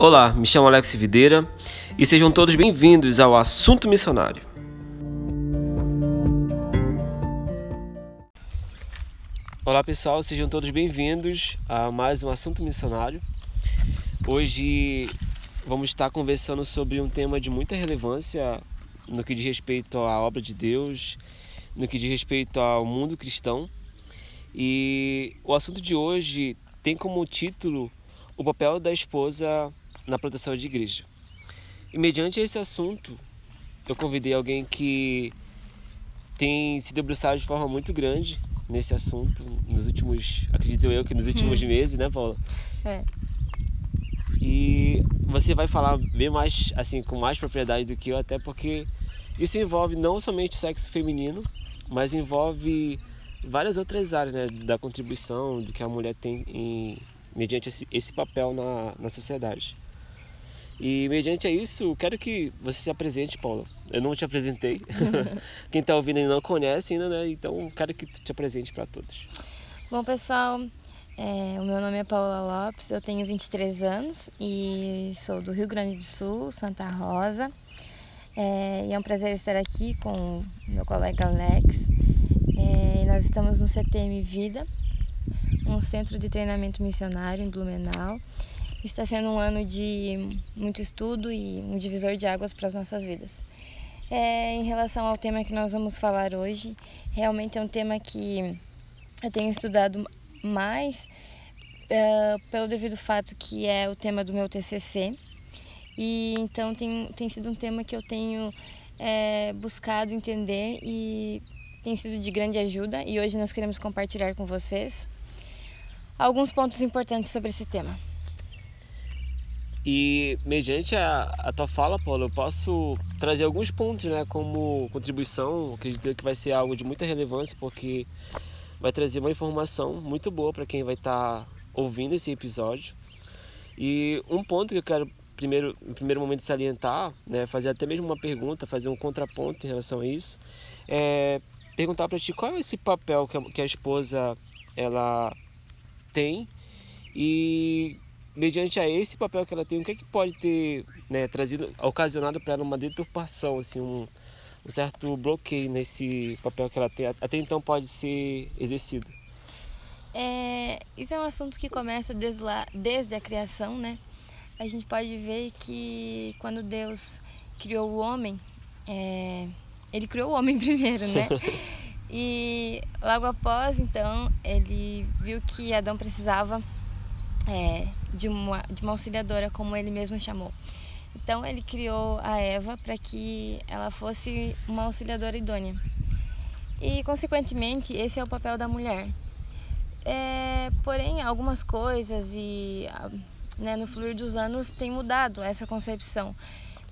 Olá, me chamo Alex Videira e sejam todos bem-vindos ao Assunto Missionário. Olá pessoal, sejam todos bem-vindos a mais um Assunto Missionário. Hoje vamos estar conversando sobre um tema de muita relevância no que diz respeito à obra de Deus, no que diz respeito ao mundo cristão. E o assunto de hoje tem como título o papel da esposa na proteção de igreja. E mediante esse assunto, eu convidei alguém que tem se debruçado de forma muito grande nesse assunto nos últimos, acredito eu que nos últimos hum. meses, né, Paula? É. E você vai falar bem mais, assim, com mais propriedade do que eu, até porque isso envolve não somente o sexo feminino, mas envolve várias outras áreas né, da contribuição do que a mulher tem em, mediante esse, esse papel na, na sociedade. E mediante isso, quero que você se apresente, Paula. Eu não te apresentei. Quem está ouvindo ainda não conhece ainda, né? Então, quero que tu te apresente para todos. Bom, pessoal, é, o meu nome é Paula Lopes, eu tenho 23 anos e sou do Rio Grande do Sul, Santa Rosa. É, e é um prazer estar aqui com meu colega Alex. É, nós estamos no CTM Vida, um centro de treinamento missionário em Blumenau. Está sendo um ano de muito estudo e um divisor de águas para as nossas vidas. É, em relação ao tema que nós vamos falar hoje, realmente é um tema que eu tenho estudado mais é, pelo devido fato que é o tema do meu TCC. E então tem, tem sido um tema que eu tenho é, buscado entender e tem sido de grande ajuda. E hoje nós queremos compartilhar com vocês alguns pontos importantes sobre esse tema. E mediante a, a tua fala, Paulo, eu posso trazer alguns pontos, né, como contribuição. Acredito que vai ser algo de muita relevância, porque vai trazer uma informação muito boa para quem vai estar tá ouvindo esse episódio. E um ponto que eu quero primeiro, primeiro momento salientar, né, fazer até mesmo uma pergunta, fazer um contraponto em relação a isso, é perguntar para ti qual é esse papel que a, que a esposa ela tem e mediante a esse papel que ela tem, o que é que pode ter né, trazido, ocasionado para ela uma deturpação, assim, um, um, certo bloqueio nesse papel que ela tem, até então pode ser exercido? É, isso é um assunto que começa desde, lá, desde a criação, né? A gente pode ver que quando Deus criou o homem, é, ele criou o homem primeiro, né? E logo após, então, ele viu que Adão precisava é, de, uma, de uma auxiliadora, como ele mesmo chamou. Então ele criou a Eva para que ela fosse uma auxiliadora idônea. E consequentemente esse é o papel da mulher. É, porém algumas coisas e né, no fluir dos anos tem mudado essa concepção,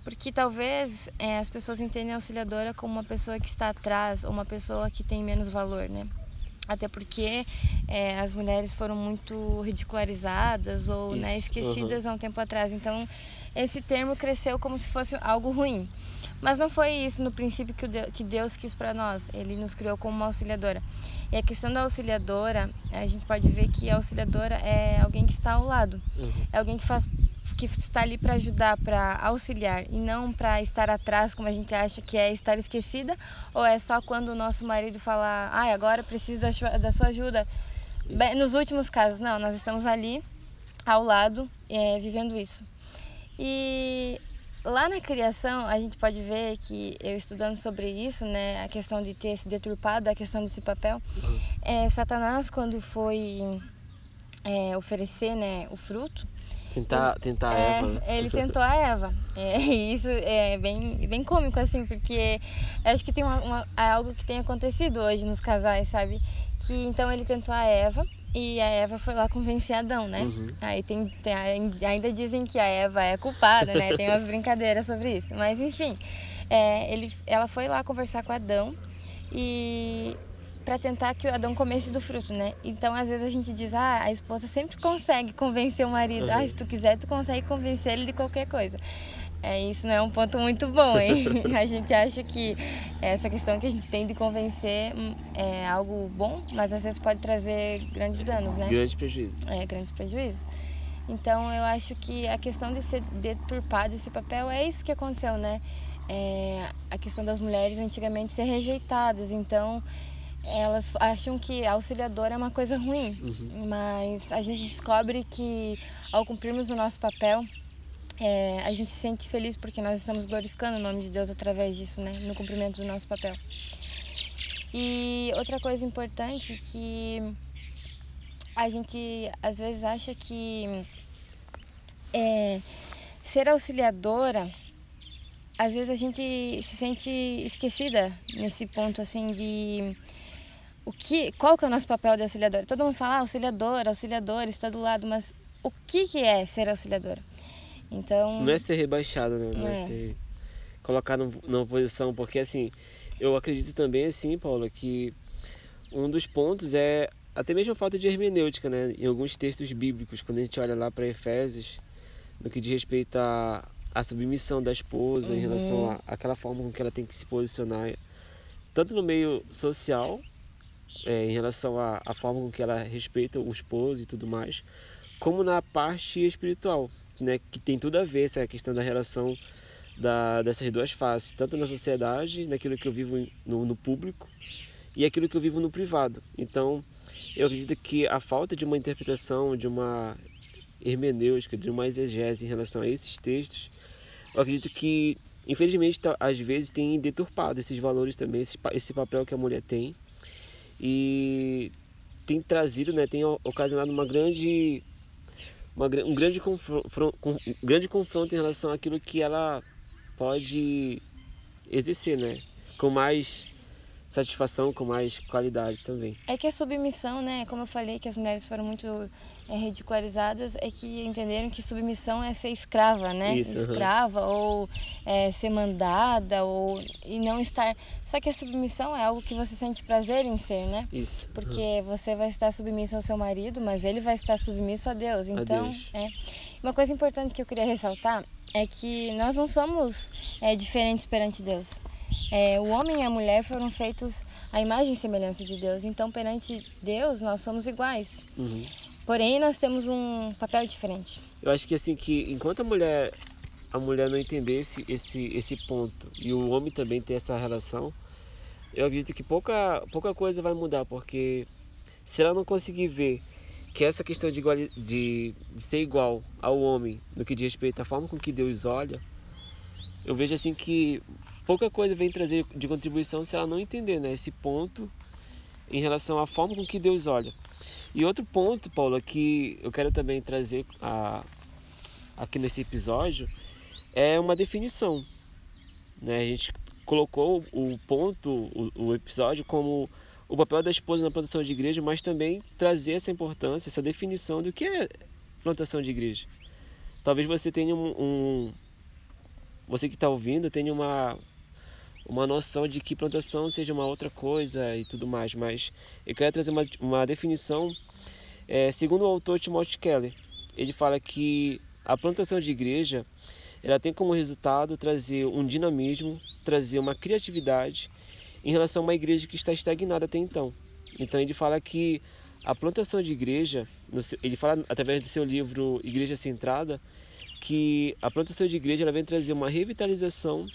porque talvez é, as pessoas entendem a auxiliadora como uma pessoa que está atrás ou uma pessoa que tem menos valor, né? Até porque é, as mulheres foram muito ridicularizadas ou né, esquecidas uhum. há um tempo atrás. Então, esse termo cresceu como se fosse algo ruim. Mas não foi isso no princípio que, Deus, que Deus quis para nós. Ele nos criou como uma auxiliadora. E a questão da auxiliadora, a gente pode ver que a auxiliadora é alguém que está ao lado. Uhum. É alguém que faz que está ali para ajudar, para auxiliar e não para estar atrás, como a gente acha que é estar esquecida, ou é só quando o nosso marido fala, ai, ah, agora preciso da, da sua ajuda. Bem, nos últimos casos, não, nós estamos ali ao lado, é, vivendo isso. E lá na criação, a gente pode ver que eu estudando sobre isso, né, a questão de ter se deturpado, a questão desse papel, uhum. é, Satanás, quando foi é, oferecer né, o fruto, Tentar, tentar a é, Eva. Né? Ele tentou a Eva. É, isso é bem, bem cômico, assim, porque acho que tem uma, uma, é algo que tem acontecido hoje nos casais, sabe? Que então ele tentou a Eva e a Eva foi lá convencer Adão, né? Uhum. Aí tem, tem, ainda dizem que a Eva é culpada, né? Tem umas brincadeiras sobre isso. Mas enfim, é, ele, ela foi lá conversar com Adão e para tentar que o Adão comesse do fruto, né? Então, às vezes a gente diz, ah, a esposa sempre consegue convencer o marido. Uhum. Ah, se tu quiser, tu consegue convencer ele de qualquer coisa. É, isso não é um ponto muito bom, hein? a gente acha que essa questão que a gente tem de convencer hum, é algo bom, mas às vezes pode trazer grandes danos, né? Grandes prejuízos. É, grandes prejuízos. Então eu acho que a questão de ser deturpado esse papel é isso que aconteceu, né? É, a questão das mulheres antigamente ser rejeitadas, então elas acham que auxiliador é uma coisa ruim, uhum. mas a gente descobre que ao cumprirmos o nosso papel, é, a gente se sente feliz porque nós estamos glorificando o nome de Deus através disso, né? No cumprimento do nosso papel. E outra coisa importante que a gente às vezes acha que é, ser auxiliadora, às vezes a gente se sente esquecida nesse ponto assim de o que, qual que é o nosso papel de auxiliadora? Todo mundo fala ah, auxiliadora, auxiliadora, está do lado, mas o que que é ser auxiliadora? Então não é ser rebaixado, né? Não é, é ser colocar numa posição, porque assim eu acredito também assim, Paula, que um dos pontos é até mesmo a falta de hermenêutica, né? Em alguns textos bíblicos, quando a gente olha lá para Efésios, no que diz respeito à, à submissão da esposa uhum. em relação àquela forma com que ela tem que se posicionar, tanto no meio social, é, em relação à, à forma com que ela respeita o esposo e tudo mais, como na parte espiritual, né? Que tem tudo a ver essa questão da relação da, dessas duas faces, tanto na sociedade, naquilo que eu vivo no, no público, e aquilo que eu vivo no privado. Então, eu acredito que a falta de uma interpretação, de uma hermenêutica, de uma exegese em relação a esses textos, eu acredito que, infelizmente, às vezes tem deturpado esses valores também, esse, esse papel que a mulher tem, e tem trazido, né, tem ocasionado uma grande, uma, um grande confronto, um grande confronto em relação àquilo que ela pode exercer, né, com mais satisfação, com mais qualidade também. É que a submissão, né, como eu falei, que as mulheres foram muito é, ridicularizadas, é que entenderam que submissão é ser escrava, né? Isso, escrava uhum. ou é, ser mandada ou e não estar. Só que a submissão é algo que você sente prazer em ser, né? Isso. Porque uhum. você vai estar submisso ao seu marido, mas ele vai estar submisso a Deus. Então, a Deus. é. Uma coisa importante que eu queria ressaltar é que nós não somos é, diferentes perante Deus. É, o homem e a mulher foram feitos à imagem e semelhança de Deus. Então, perante Deus, nós somos iguais. Uhum. Porém, nós temos um papel diferente. Eu acho que assim que enquanto a mulher a mulher não entender esse, esse, esse ponto e o homem também ter essa relação, eu acredito que pouca, pouca coisa vai mudar, porque se ela não conseguir ver que essa questão de, igual, de, de ser igual ao homem no que diz respeito à forma com que Deus olha, eu vejo assim que pouca coisa vem trazer de contribuição se ela não entender né, esse ponto em relação à forma com que Deus olha. E outro ponto, Paula, que eu quero também trazer a, aqui nesse episódio é uma definição. Né? A gente colocou o ponto, o, o episódio, como o papel da esposa na plantação de igreja, mas também trazer essa importância, essa definição do que é plantação de igreja. Talvez você tenha um, um você que está ouvindo tenha uma uma noção de que plantação seja uma outra coisa e tudo mais, mas eu quero trazer uma, uma definição, é, segundo o autor Timothy Keller, ele fala que a plantação de igreja ela tem como resultado trazer um dinamismo, trazer uma criatividade em relação a uma igreja que está estagnada até então. Então ele fala que a plantação de igreja, ele fala através do seu livro Igreja Centrada, que a plantação de igreja ela vem trazer uma revitalização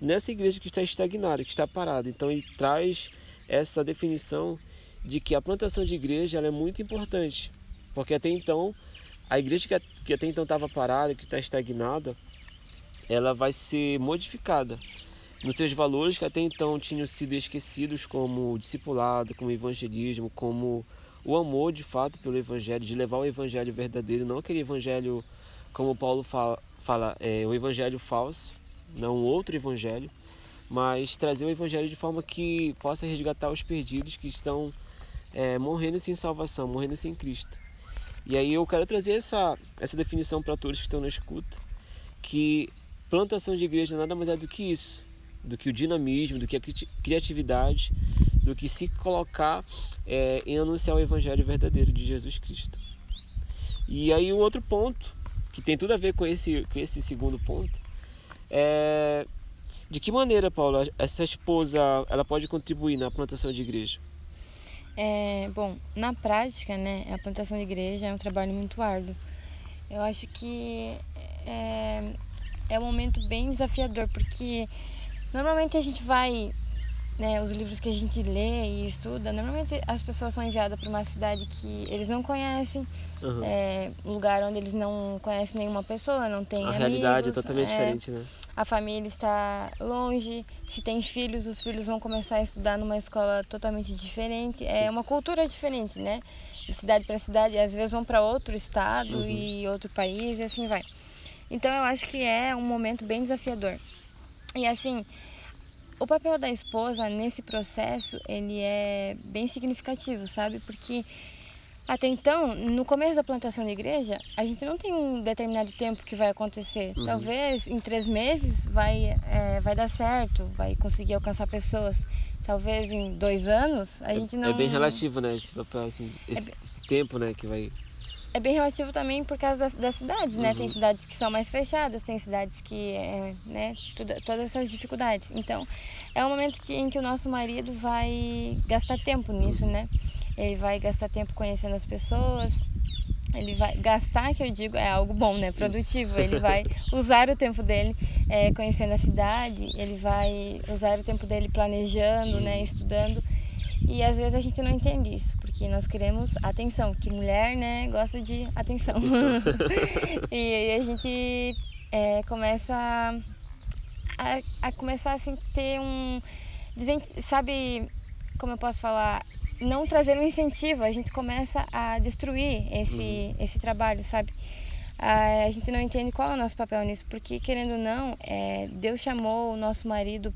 nessa igreja que está estagnada, que está parada. Então ele traz essa definição de que a plantação de igreja é muito importante, porque até então a igreja que até então estava parada, que está estagnada, ela vai ser modificada. Nos seus valores que até então tinham sido esquecidos, como discipulado, como evangelismo, como o amor de fato pelo evangelho, de levar o evangelho verdadeiro, não aquele evangelho como Paulo fala, fala é, o evangelho falso, não outro evangelho, mas trazer o evangelho de forma que possa resgatar os perdidos que estão é, morrendo sem salvação, morrendo sem Cristo. E aí eu quero trazer essa, essa definição para todos que estão na escuta, que plantação de igreja nada mais é do que isso, do que o dinamismo, do que a criatividade, do que se colocar é, em anunciar o evangelho verdadeiro de Jesus Cristo. E aí o outro ponto, que tem tudo a ver com esse, com esse segundo ponto, é, de que maneira, Paulo, essa esposa ela pode contribuir na plantação de igreja? É, bom, na prática, né, a plantação de igreja é um trabalho muito árduo. Eu acho que é, é um momento bem desafiador, porque normalmente a gente vai né, os livros que a gente lê e estuda, normalmente as pessoas são enviadas para uma cidade que eles não conhecem, uhum. é, um lugar onde eles não conhecem nenhuma pessoa, não tem A amigos, realidade é totalmente é, diferente, né? A família está longe, se tem filhos, os filhos vão começar a estudar numa escola totalmente diferente, é Isso. uma cultura diferente, né? De cidade para cidade, às vezes vão para outro estado uhum. e outro país e assim vai. Então eu acho que é um momento bem desafiador. E assim, o papel da esposa nesse processo, ele é bem significativo, sabe? Porque até então, no começo da plantação da igreja, a gente não tem um determinado tempo que vai acontecer. Uhum. Talvez em três meses vai, é, vai dar certo, vai conseguir alcançar pessoas. Talvez em dois anos a é, gente não. É bem relativo, né? Esse papel, assim, esse, é... esse tempo, né, que vai é bem relativo também por causa das, das cidades, né? Uhum. Tem cidades que são mais fechadas, tem cidades que, é, né? Tudo, todas essas dificuldades. Então, é um momento que, em que o nosso marido vai gastar tempo nisso, né? Ele vai gastar tempo conhecendo as pessoas, ele vai gastar, que eu digo, é algo bom, né? Produtivo. Isso. Ele vai usar o tempo dele é, conhecendo a cidade, ele vai usar o tempo dele planejando, né? Estudando. E às vezes a gente não entende isso, porque nós queremos atenção, que mulher, né, gosta de atenção. e aí a gente é, começa a, a, começar assim ter um, sabe, como eu posso falar, não trazer um incentivo, a gente começa a destruir esse uhum. esse trabalho, sabe? A, a gente não entende qual é o nosso papel nisso, porque querendo ou não, é, Deus chamou o nosso marido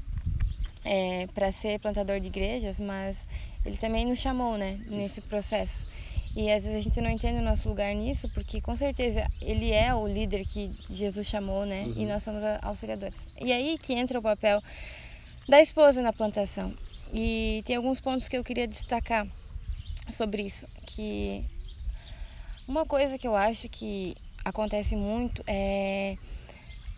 é, para ser plantador de igrejas, mas ele também nos chamou, né, nesse Isso. processo. E às vezes a gente não entende o nosso lugar nisso, porque com certeza ele é o líder que Jesus chamou, né, uhum. e nós somos auxiliadores. E aí que entra o papel da esposa na plantação. E tem alguns pontos que eu queria destacar sobre isso, que uma coisa que eu acho que acontece muito é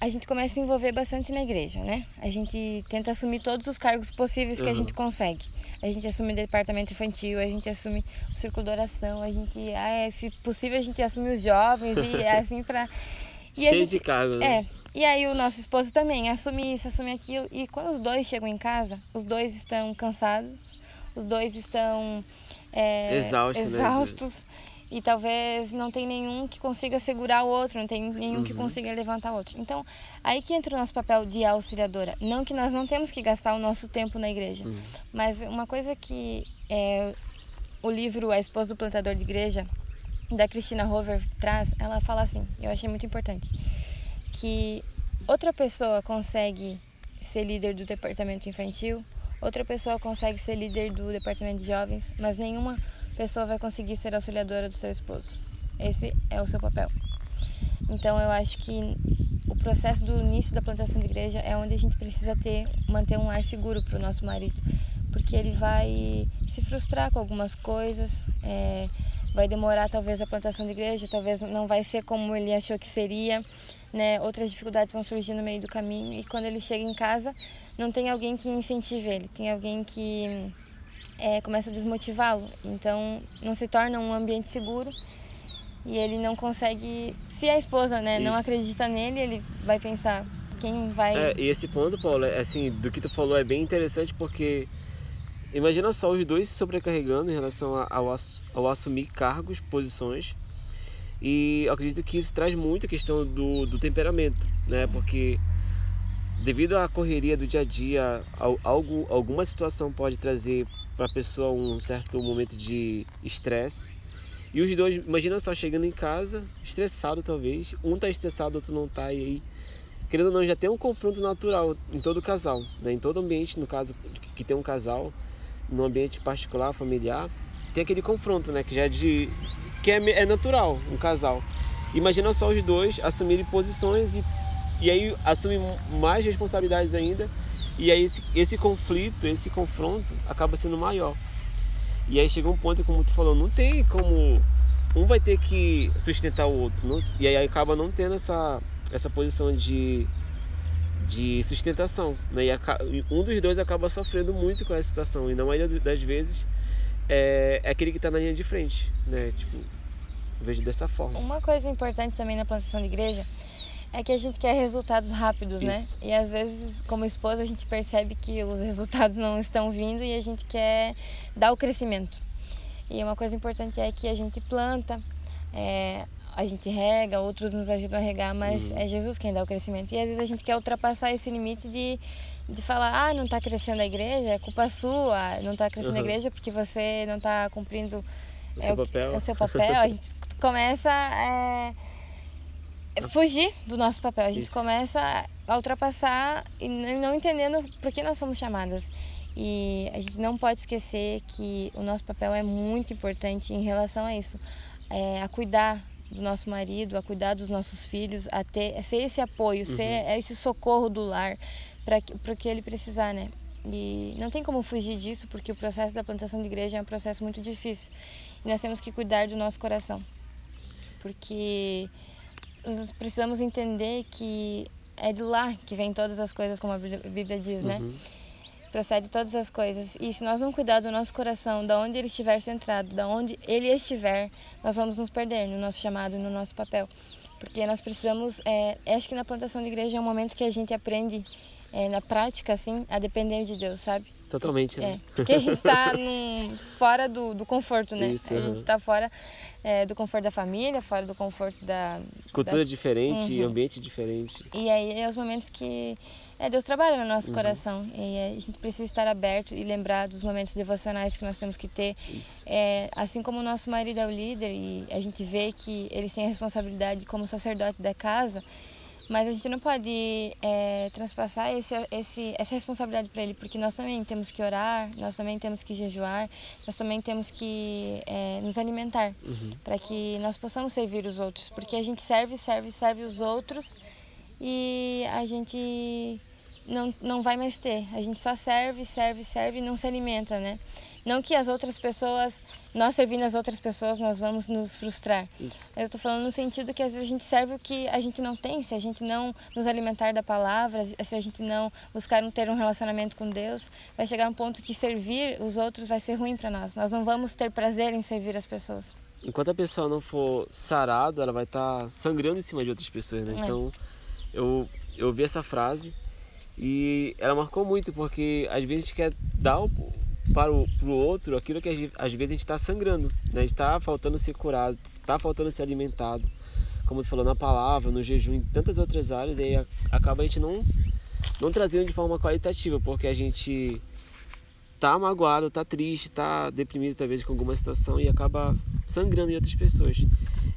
a gente começa a se envolver bastante na igreja, né? A gente tenta assumir todos os cargos possíveis que uhum. a gente consegue. A gente assume o departamento infantil, a gente assume o círculo de oração, a gente, ah, é, se possível, a gente assume os jovens e é assim para Cheio gente, de cargos, né? É. E aí o nosso esposo também assume isso, assume aquilo. E quando os dois chegam em casa, os dois estão cansados, os dois estão é, exaustos, né? exaustos né? e talvez não tem nenhum que consiga segurar o outro, não tem nenhum uhum. que consiga levantar o outro. Então, aí que entra o nosso papel de auxiliadora. Não que nós não temos que gastar o nosso tempo na igreja, uhum. mas uma coisa que é, o livro A Esposa do Plantador de Igreja, da Cristina Rover, traz, ela fala assim, eu achei muito importante, que outra pessoa consegue ser líder do departamento infantil, outra pessoa consegue ser líder do departamento de jovens, mas nenhuma pessoa vai conseguir ser auxiliadora do seu esposo. Esse é o seu papel. Então eu acho que o processo do início da plantação de igreja é onde a gente precisa ter manter um ar seguro para o nosso marido, porque ele vai se frustrar com algumas coisas, é, vai demorar talvez a plantação de igreja, talvez não vai ser como ele achou que seria, né? Outras dificuldades vão surgir no meio do caminho e quando ele chega em casa não tem alguém que incentive ele, tem alguém que é, começa a desmotivá-lo. Então, não se torna um ambiente seguro e ele não consegue. Se a esposa né, não acredita nele, ele vai pensar quem vai. É, e esse ponto, Paulo, é, assim, do que tu falou é bem interessante porque imagina só os dois se sobrecarregando em relação ao, ao assumir cargos, posições. E eu acredito que isso traz muito a questão do, do temperamento, né? Porque devido à correria do dia a dia, algo, alguma situação pode trazer para a pessoa um certo momento de estresse. E os dois, imagina só, chegando em casa, estressado talvez, um tá estressado, outro não tá, e aí, querendo ou não, já tem um confronto natural em todo casal, né? em todo ambiente, no caso, que tem um casal, no ambiente particular, familiar, tem aquele confronto, né, que já é de... que é, é natural, um casal. Imagina só os dois assumirem posições e e aí assume mais responsabilidades ainda e aí esse, esse conflito, esse confronto acaba sendo maior. E aí chega um ponto, como tu falou, não tem como um vai ter que sustentar o outro, não, e aí acaba não tendo essa, essa posição de, de sustentação. Né? E um dos dois acaba sofrendo muito com essa situação, e na maioria das vezes é, é aquele que está na linha de frente. Né? Tipo, vejo dessa forma. Uma coisa importante também na plantação de igreja é que a gente quer resultados rápidos, né? Isso. né? E às vezes, como esposa, a gente percebe que os resultados não estão vindo e a gente quer dar o crescimento. E uma coisa importante é que a gente planta, é, a gente rega, outros nos ajudam a regar, mas uhum. é Jesus quem dá o crescimento. E às vezes a gente quer ultrapassar esse limite de, de falar, ah, não está crescendo a igreja, é culpa sua, não está crescendo uhum. a igreja porque você não está cumprindo o, é, seu papel. o seu papel. A gente começa a é, fugir do nosso papel, a gente Isso. começa a ultrapassar e não entendendo por que nós somos chamadas. E a gente não pode esquecer que o nosso papel é muito importante em relação a isso, é, a cuidar do nosso marido, a cuidar dos nossos filhos, a, ter, a ser esse apoio, uhum. ser esse socorro do lar para o que ele precisar, né? E não tem como fugir disso, porque o processo da plantação de igreja é um processo muito difícil. E nós temos que cuidar do nosso coração. Porque nós precisamos entender que é de lá que vem todas as coisas, como a Bíblia diz, né? Uhum procede todas as coisas. E se nós não cuidar do nosso coração, da onde ele estiver centrado, da onde ele estiver, nós vamos nos perder no nosso chamado, no nosso papel. Porque nós precisamos, é, acho que na plantação de igreja é um momento que a gente aprende é, na prática, assim, a depender de Deus, sabe? Totalmente, né? É, porque a gente está fora do, do conforto, né? Isso, a gente está fora é, do conforto da família, fora do conforto da... Cultura das... diferente, uhum. ambiente diferente. E aí é os momentos que é, Deus trabalha no nosso uhum. coração e a gente precisa estar aberto e lembrar dos momentos devocionais que nós temos que ter. É, assim como o nosso marido é o líder e a gente vê que ele tem a responsabilidade como sacerdote da casa, mas a gente não pode é, transpassar esse, esse, essa responsabilidade para ele, porque nós também temos que orar, nós também temos que jejuar, nós também temos que é, nos alimentar, uhum. para que nós possamos servir os outros, porque a gente serve, serve, serve os outros e a gente não, não vai mais ter. A gente só serve, serve, serve e não se alimenta, né? Não que as outras pessoas, nós servindo as outras pessoas, nós vamos nos frustrar. Isso. Eu estou falando no sentido que às vezes a gente serve o que a gente não tem, se a gente não nos alimentar da palavra, se a gente não buscar ter um relacionamento com Deus, vai chegar um ponto que servir os outros vai ser ruim para nós. Nós não vamos ter prazer em servir as pessoas. Enquanto a pessoa não for sarada, ela vai estar tá sangrando em cima de outras pessoas, né? É. Então, eu, eu ouvi essa frase e ela marcou muito, porque às vezes a gente quer dar para o outro aquilo que às vezes a gente está sangrando, né? a gente está faltando ser curado, está faltando ser alimentado, como tu falou na palavra, no jejum, em tantas outras áreas, e aí acaba a gente não, não trazendo de forma qualitativa, porque a gente tá magoado, tá triste, tá deprimido talvez com alguma situação e acaba sangrando em outras pessoas.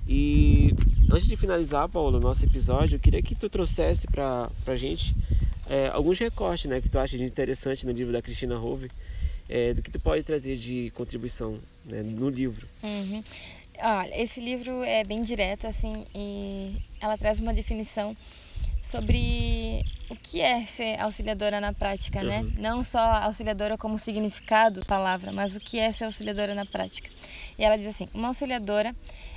E antes de finalizar, Paulo, o nosso episódio, eu queria que tu trouxesse para a gente é, alguns recortes né, que tu acha de interessante no livro da Cristina Hove, é, do que tu pode trazer de contribuição né, no livro. Uhum. Olha, esse livro é bem direto assim e ela traz uma definição sobre o que é ser auxiliadora na prática, né? uhum. né? Não só auxiliadora como significado palavra, mas o que é ser auxiliadora na prática. E ela diz assim: uma auxiliadora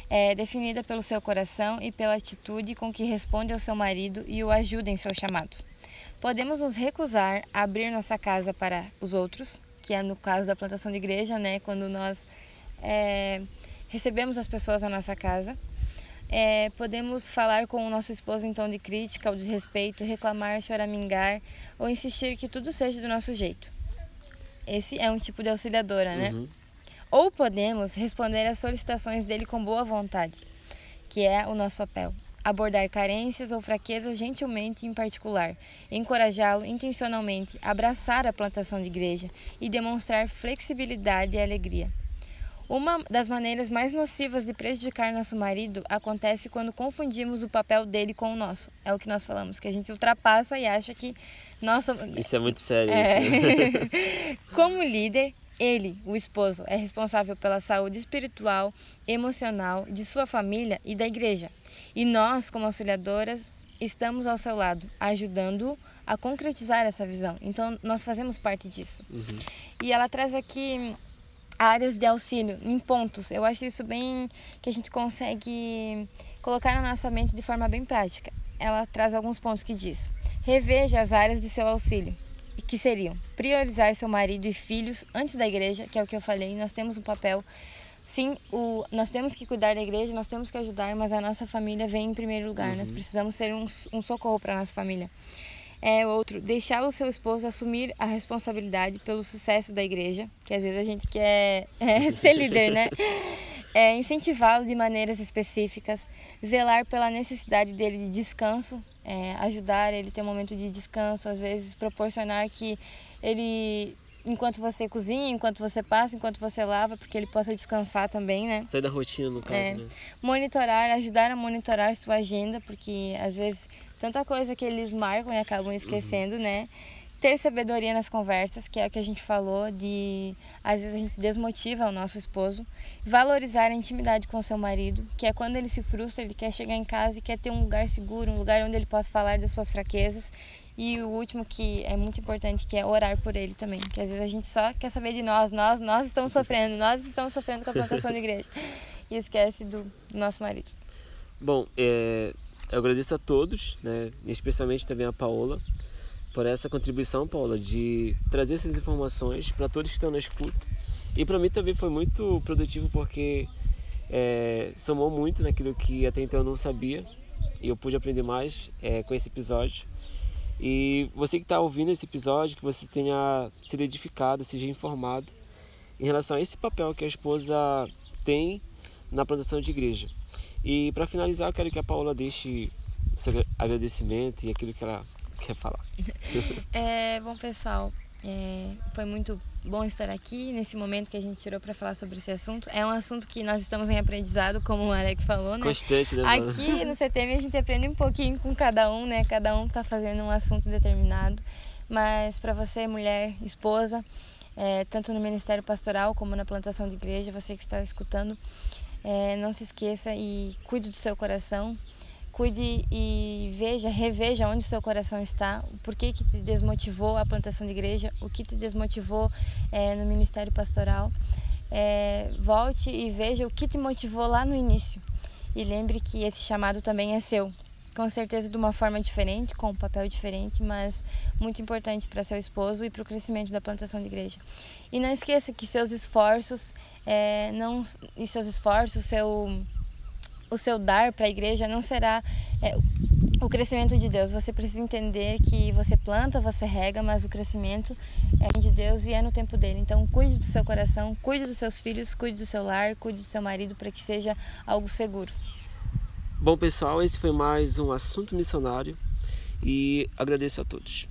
é definida pelo seu coração e pela atitude com que responde ao seu marido e o ajuda em seu chamado. Podemos nos recusar a abrir nossa casa para os outros, que é no caso da plantação de igreja, né? Quando nós é, recebemos as pessoas na nossa casa. É, podemos falar com o nosso esposo em tom de crítica ou desrespeito, reclamar, choramingar ou insistir que tudo seja do nosso jeito. Esse é um tipo de auxiliadora, né? Uhum. Ou podemos responder às solicitações dele com boa vontade, que é o nosso papel abordar carências ou fraquezas gentilmente em particular, encorajá-lo intencionalmente, abraçar a plantação de igreja e demonstrar flexibilidade e alegria. Uma das maneiras mais nocivas de prejudicar nosso marido acontece quando confundimos o papel dele com o nosso. É o que nós falamos, que a gente ultrapassa e acha que nossa. Isso é muito sério. É. Como líder, ele, o esposo, é responsável pela saúde espiritual, emocional de sua família e da igreja. E nós, como auxiliadoras, estamos ao seu lado, ajudando a concretizar essa visão. Então, nós fazemos parte disso. Uhum. E ela traz aqui áreas de auxílio em pontos. Eu acho isso bem que a gente consegue colocar na nossa mente de forma bem prática. Ela traz alguns pontos que diz: reveja as áreas de seu auxílio, que seriam priorizar seu marido e filhos antes da igreja, que é o que eu falei. Nós temos um papel sim, o, nós temos que cuidar da igreja, nós temos que ajudar, mas a nossa família vem em primeiro lugar. Uhum. Nós precisamos ser um, um socorro para a nossa família. É outro, deixar o seu esposo assumir a responsabilidade pelo sucesso da igreja, que às vezes a gente quer é, ser líder, né? É, incentivá-lo de maneiras específicas, zelar pela necessidade dele de descanso, é, ajudar ele a ter um momento de descanso, às vezes proporcionar que ele enquanto você cozinha, enquanto você passa, enquanto você lava, porque ele possa descansar também, né? Sair da rotina, no caso, é. né? Monitorar, ajudar a monitorar sua agenda, porque às vezes tanta coisa que eles marcam e acabam esquecendo, uhum. né? ter sabedoria nas conversas, que é o que a gente falou, de às vezes a gente desmotiva o nosso esposo, valorizar a intimidade com seu marido, que é quando ele se frustra, ele quer chegar em casa e quer ter um lugar seguro, um lugar onde ele possa falar das suas fraquezas. E o último que é muito importante, que é orar por ele também, que às vezes a gente só quer saber de nós, nós, nós estamos sofrendo, nós estamos sofrendo com a plantação de igreja e esquece do, do nosso marido. Bom, é, eu agradeço a todos, né, especialmente também a Paola, por essa contribuição, Paula, de trazer essas informações para todos que estão na escuta. E para mim também foi muito produtivo porque é, somou muito naquilo que até então eu não sabia e eu pude aprender mais é, com esse episódio. E você que está ouvindo esse episódio, que você tenha sido edificado, seja informado em relação a esse papel que a esposa tem na plantação de igreja. E para finalizar, eu quero que a Paula deixe seu agradecimento e aquilo que ela quer falar. é, bom, pessoal, é, foi muito bom estar aqui nesse momento que a gente tirou para falar sobre esse assunto. É um assunto que nós estamos em aprendizado, como o Alex falou, né? Constante, né? Mano? Aqui no CTM a gente aprende um pouquinho com cada um, né? Cada um está fazendo um assunto determinado. Mas para você, mulher, esposa, é, tanto no ministério pastoral como na plantação de igreja, você que está escutando, é, não se esqueça e cuide do seu coração cuide e veja, reveja onde seu coração está, o porquê que te desmotivou a plantação de igreja, o que te desmotivou é, no ministério pastoral. É, volte e veja o que te motivou lá no início. E lembre que esse chamado também é seu. Com certeza de uma forma diferente, com um papel diferente, mas muito importante para seu esposo e para o crescimento da plantação de igreja. E não esqueça que seus esforços, é, não, e seus esforços, seu o seu dar para a igreja não será é, o crescimento de Deus. Você precisa entender que você planta, você rega, mas o crescimento é de Deus e é no tempo dele. Então, cuide do seu coração, cuide dos seus filhos, cuide do seu lar, cuide do seu marido para que seja algo seguro. Bom, pessoal, esse foi mais um assunto missionário e agradeço a todos.